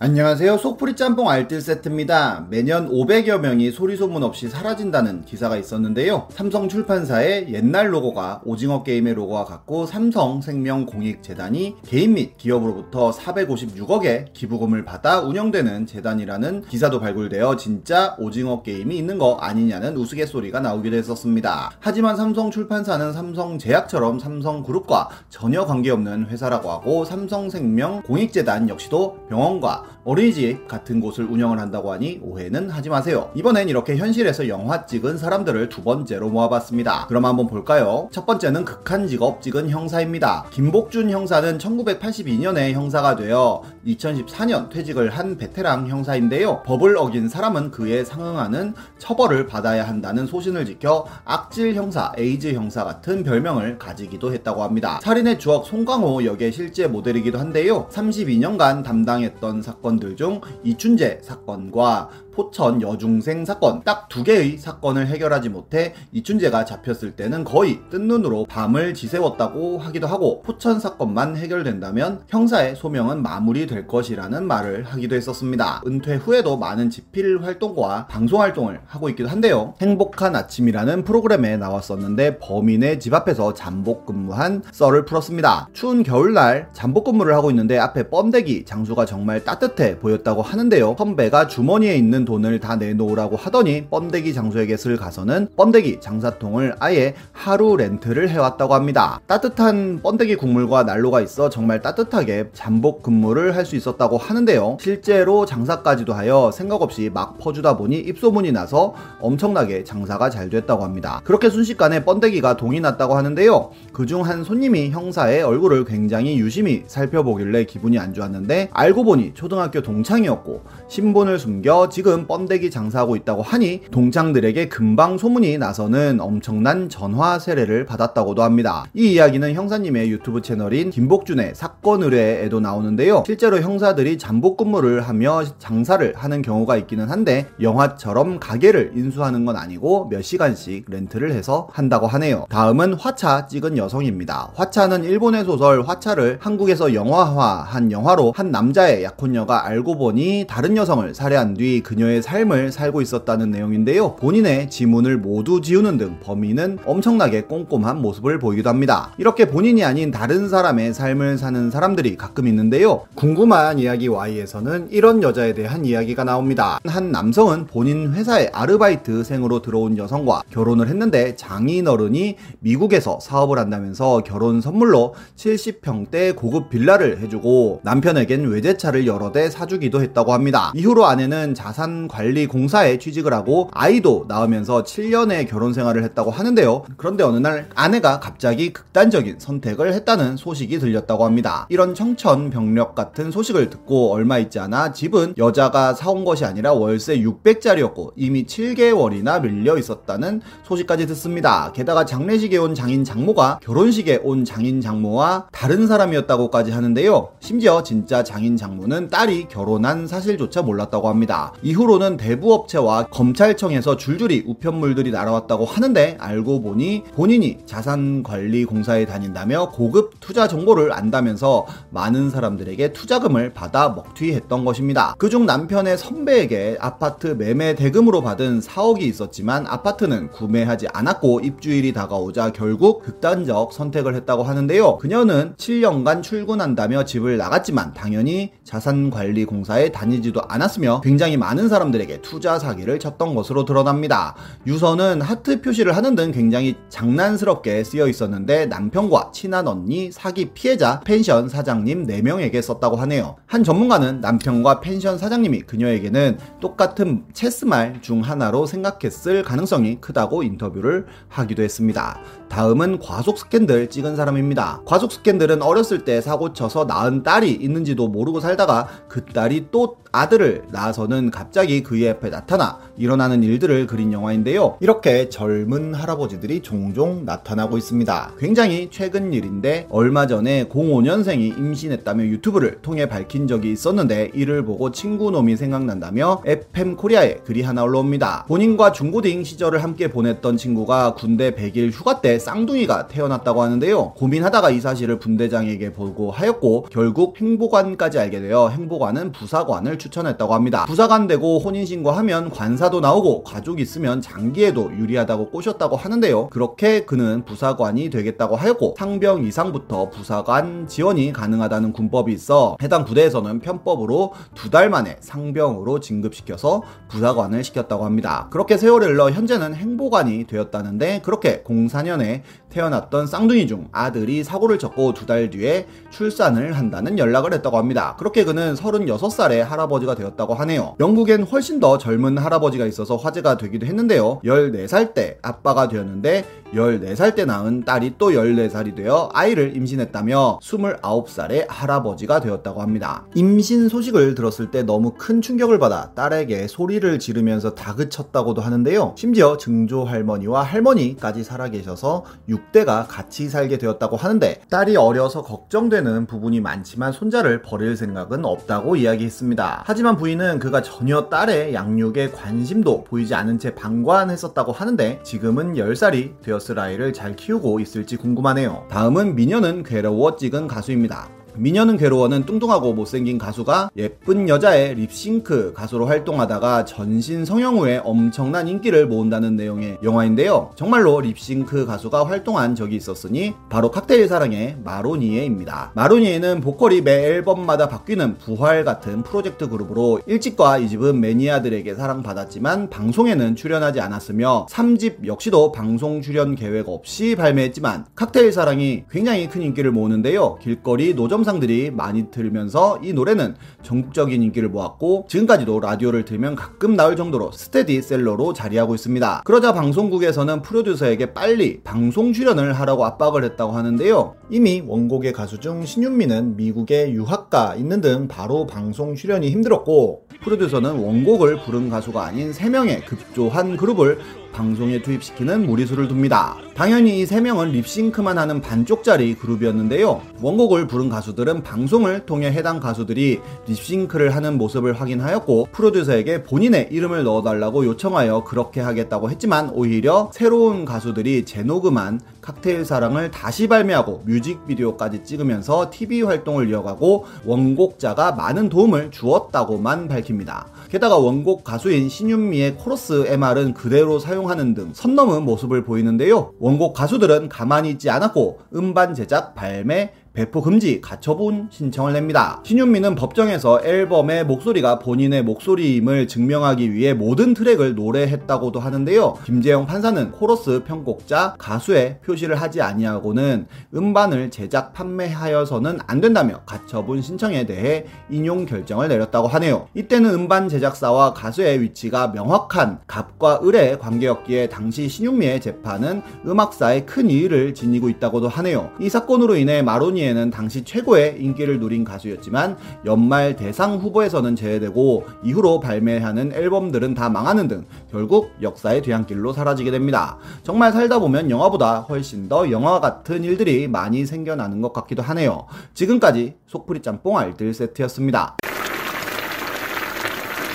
안녕하세요. 속풀이 짬뽕 알뜰 세트입니다. 매년 500여 명이 소리 소문 없이 사라진다는 기사가 있었는데요. 삼성 출판사의 옛날 로고가 오징어 게임의 로고와 같고 삼성 생명공익재단이 개인 및 기업으로부터 456억의 기부금을 받아 운영되는 재단이라는 기사도 발굴되어 진짜 오징어 게임이 있는 거 아니냐는 우스갯소리가 나오기도 했었습니다. 하지만 삼성 출판사는 삼성 제약처럼 삼성 그룹과 전혀 관계없는 회사라고 하고 삼성생명 공익재단 역시도 병원과 어린이집 같은 곳을 운영을 한다고 하니 오해는 하지 마세요. 이번엔 이렇게 현실에서 영화 찍은 사람들을 두 번째로 모아봤습니다. 그럼 한번 볼까요? 첫 번째는 극한 직업 찍은 형사입니다. 김복준 형사는 1982년에 형사가 되어 2014년 퇴직을 한 베테랑 형사인데요. 법을 어긴 사람은 그에 상응하는 처벌을 받아야 한다는 소신을 지켜 악질 형사, 에이즈 형사 같은 별명을 가지기도 했다고 합니다. 살인의 추억 송강호 역의 실제 모델이기도 한데요. 32년간 담당했던 사건 들 중 이춘재 사건과 포천 여중생 사건 딱 두 개의 사건을 해결하지 못해 이춘재가 잡혔을 때는 거의 뜬 눈으로 밤을 지새웠다고 하기도 하고 포천 사건만 해결된다면 형사의 소명은 마무리될 것이라는 말을 하기도 했었습니다. 은퇴 후에도 많은 집필 활동과 방송 활동을 하고 있기도 한데요. 행복한 아침이라는 프로그램에 나왔었는데 범인의 집 앞에서 잠복 근무한 썰을 풀었습니다. 추운 겨울날 잠복 근무를 하고 있는데 앞에 뻔데기 장수가 정말 따뜻해 보였다고 하는데요. 선배가 주머니에 있는 돈을 다 내놓으라고 하더니 뻔데기 장수에게 슬 가서는 뻔데기 장사통을 아예 하루 렌트를 해왔다고 합니다. 따뜻한 뻔데기 국물과 난로가 있어 정말 따뜻하게 잠복 근무를 할 수 있었다고 하는데요. 실제로 장사까지도 하여 생각 없이 막 퍼주다 보니 입소문이 나서 엄청나게 장사가 잘 됐다고 합니다. 그렇게 순식간에 뻔데기가 동이 났다고 하는데요. 그중 한 손님이 형사의 얼굴을 굉장히 유심히 살펴보길래 기분이 안 좋았는데 알고 보니 초등학교 동창이었고 신분을 숨겨 지금 뻔데기 장사하고 있다고 하니 동창들에게 금방 소문이 나서는 엄청난 전화 세례를 받았다고도 합니다. 이 이야기는 형사님의 유튜브 채널인 김복준의 사건 의뢰에도 나오는데요. 실제로 형사들이 잠복 근무를 하며 장사를 하는 경우가 있기는 한데 영화처럼 가게를 인수하는 건 아니고 몇 시간씩 렌트를 해서 한다고 하네요. 다음은 화차 찍은 여성입니다. 화차는 일본의 소설 화차를 한국에서 영화화한 영화로 한 남자의 약혼녀가 알고 보니 다른 여성을 살해한 뒤 그녀 의 삶을 살고 있었다는 내용인데요. 본인의 지문을 모두 지우는 등 범인은 엄청나게 꼼꼼한 모습을 보이기도 합니다. 이렇게 본인이 아닌 다른 사람의 삶을 사는 사람들이 가끔 있는데요. 궁금한 이야기 Y에서는 이런 여자에 대한 이야기가 나옵니다. 한 남성은 본인 회사에 아르바이트생으로 들어온 여성과 결혼을 했는데 장인어른이 미국에서 사업을 한다면서 결혼 선물로 70평대 고급 빌라를 해주고 남편에겐 외제차를 여러 대 사주기도 했다고 합니다. 이후로 아내는 자산 관리공사에 취직을 하고 아이도 낳으면서 7년의 결혼 생활을 했다고 하는데요. 그런데 어느 날 아내가 갑자기 극단적인 선택을 했다는 소식이 들렸다고 합니다. 이런 청천벽력 같은 소식을 듣고 얼마 있지 않아 집은 여자가 사온 것이 아니라 월세 600짜리였고 이미 7개월이나 밀려 있었다는 소식까지 듣습니다. 게다가 장례식에 온 장인 장모가 결혼식에 온 장인 장모와 다른 사람이었다고까지 하는데요. 심지어 진짜 장인 장모는 딸이 결혼한 사실조차 몰랐다고 합니다. 이후 로는 대부업체와 검찰청에서 줄줄이 우편물들이 날아왔다고 하는데 알고 보니 본인이 자산관리공사에 다닌다며 고급 투자 정보를 안다면서 많은 사람들에게 투자금을 받아 먹튀했던 것입니다. 그중 남편의 선배에게 아파트 매매 대금으로 받은 4억이 있었지만 아파트는 구매하지 않았고 입주일이 다가오자 결국 극단적 선택을 했다고 하는데요. 그녀는 7년간 출근한다며 집을 나갔지만 당연히 자산관리공사에 다니지도 않았으며 굉장히 많은 사람들에게 투자 사기를 쳤던 것으로 드러납니다. 유서는 하트 표시를 하는 등 굉장히 장난스럽게 쓰여 있었는데 남편과 친한 언니, 사기 피해자, 펜션 사장님 4명에게 썼다고 하네요. 한 전문가는 남편과 펜션 사장님이 그녀에게는 똑같은 체스말 중 하나로 생각했을 가능성이 크다고 인터뷰를 하기도 했습니다. 다음은 과속 스캔들 찍은 사람입니다. 과속 스캔들은 어렸을 때 사고 쳐서 낳은 딸이 있는지도 모르고 살다가 그 딸이 또 아들을 낳아서는 갑자기 갑자기 그의 앞에 나타나 일어나는 일들을 그린 영화인데요. 이렇게 젊은 할아버지들이 종종 나타나고 있습니다. 굉장히 최근 일인데 얼마 전에 05년생이 임신했다며 유튜브를 통해 밝힌 적이 있었는데 이를 보고 친구 놈이 생각난다며 FM 코리아에 글이 하나 올라옵니다. 본인과 중고딩 시절을 함께 보냈던 친구가 군대 100일 휴가 때 쌍둥이가 태어났다고 하는데요. 고민하다가 이 사실을 분대장에게 보고하였고 결국 행보관까지 알게 되어 행보관은 부사관을 추천했다고 합니다. 부사관 되고 혼인신고하면 관사도 나오고 가족 있으면 장기에도 유리하다고 꼬셨다고 하는데요. 그렇게 그는 부사관이 되겠다고 하였고 상병 이상부터 부사관 지원이 가능하다는 군법이 있어 해당 부대에서는 편법으로 두 달 만에 상병으로 진급시켜서 부사관을 시켰다고 합니다. 그렇게 세월을 흘러 현재는 행보관이 되었다는데 그렇게 04년에 태어났던 쌍둥이 중 아들이 사고를 쳤고 두 달 뒤에 출산을 한다는 연락을 했다고 합니다. 그렇게 그는 36살의 할아버지가 되었다고 하네요. 영국 엔 훨씬 더 젊은 할아버지가 있어서 화제가 되기도 했는데요. 14살 때 아빠가 되었는데 14살 때 낳은 딸이 또 14살이 되어 아이를 임신했다며 29살의 할아버지가 되었다고 합니다. 임신 소식을 들었을 때 너무 큰 충격을 받아 딸에게 소리를 지르면서 다그쳤다고도 하는데요. 심지어 증조 할머니와 할머니까지 살아계셔서 6대가 같이 살게 되었다고 하는데 딸이 어려서 걱정되는 부분이 많지만 손자를 버릴 생각은 없다고 이야기했습니다. 하지만 부인은 그가 전혀 딸의 양육에 관심도 보이지 않은 채 방관했었다고 하는데 지금은 10살이 되었 을 아이를 잘 키우고 있을지 궁금하네요. 다음은 미녀는 괴로워 찍은 가수입니다. 미녀는 괴로워는 뚱뚱하고 못생긴 가수가 예쁜 여자의 립싱크 가수로 활동하다가 전신 성형 후에 엄청난 인기를 모은다는 내용의 영화인데요. 정말로 립싱크 가수가 활동한 적이 있었으니 바로 칵테일 사랑의 마로니에입니다. 마로니에는 보컬이 매 앨범마다 바뀌는 부활 같은 프로젝트 그룹으로 1집과 2집은 매니아들에게 사랑받았지만 방송에는 출연하지 않았으며 3집 역시도 방송 출연 계획 없이 발매했지만 칵테일 사랑이 굉장히 큰 인기를 모으는데요. 길거리 노점 영상들이 많이 들면서 이 노래는 전국적인 인기를 모았고 지금까지도 라디오를 들면 가끔 나올 정도로 스테디셀러로 자리하고 있습니다. 그러자 방송국에서는 프로듀서에게 빨리 방송 출연을 하라고 압박을 했다고 하는데요. 이미 원곡의 가수 중 신윤미는 미국에 유학가 있는 등 바로 방송 출연이 힘들었고 프로듀서는 원곡을 부른 가수가 아닌 3명의 급조한 그룹을 방송에 투입시키는 무리수를 둡니다. 당연히 이 3명은 립싱크만 하는 반쪽짜리 그룹이었는데요. 원곡을 부른 가수들은 방송을 통해 해당 가수들이 립싱크를 하는 모습을 확인하였고 프로듀서에게 본인의 이름을 넣어달라고 요청하여 그렇게 하겠다고 했지만 오히려 새로운 가수들이 재녹음한 칵테일 사랑을 다시 발매하고 뮤직비디오까지 찍으면서 TV 활동을 이어가고 원곡자가 많은 도움을 주었다고만 밝힙니다. 게다가 원곡 가수인 신윤미의 코러스 MR은 그대로 사용 하는 등 선 넘은 모습을 보이는데요. 원곡 가수들은 가만히 있지 않았고 음반 제작, 발매, 배포 금지 가처분 신청을 냅니다. 신윤미는 법정에서 앨범의 목소리가 본인의 목소리임을 증명하기 위해 모든 트랙을 노래했다고도 하는데요. 김재영 판사는 코러스 편곡자 가수의 표시를 하지 아니하고는 음반을 제작 판매하여서는 안 된다며 가처분 신청에 대해 인용 결정을 내렸다고 하네요. 이때는 음반 제작사와 가수의 위치가 명확한 갑과 을의 관계였기에 당시 신윤미의 재판은 음악사에 큰 이의를 지니고 있다고도 하네요. 이 사건으로 인해 마로니 시에는 당시 최고의 인기를 누린 가수였지만 연말 대상 후보에서는 제외되고 이후로 발매하는 앨범들은 다 망하는 등 결국 역사의 뒤안길로 사라지게 됩니다. 정말 살다 보면 영화보다 훨씬 더 영화 같은 일들이 많이 생겨나는 것 같기도 하네요. 지금까지 속풀이 짬뽕 알뜰 세트였습니다.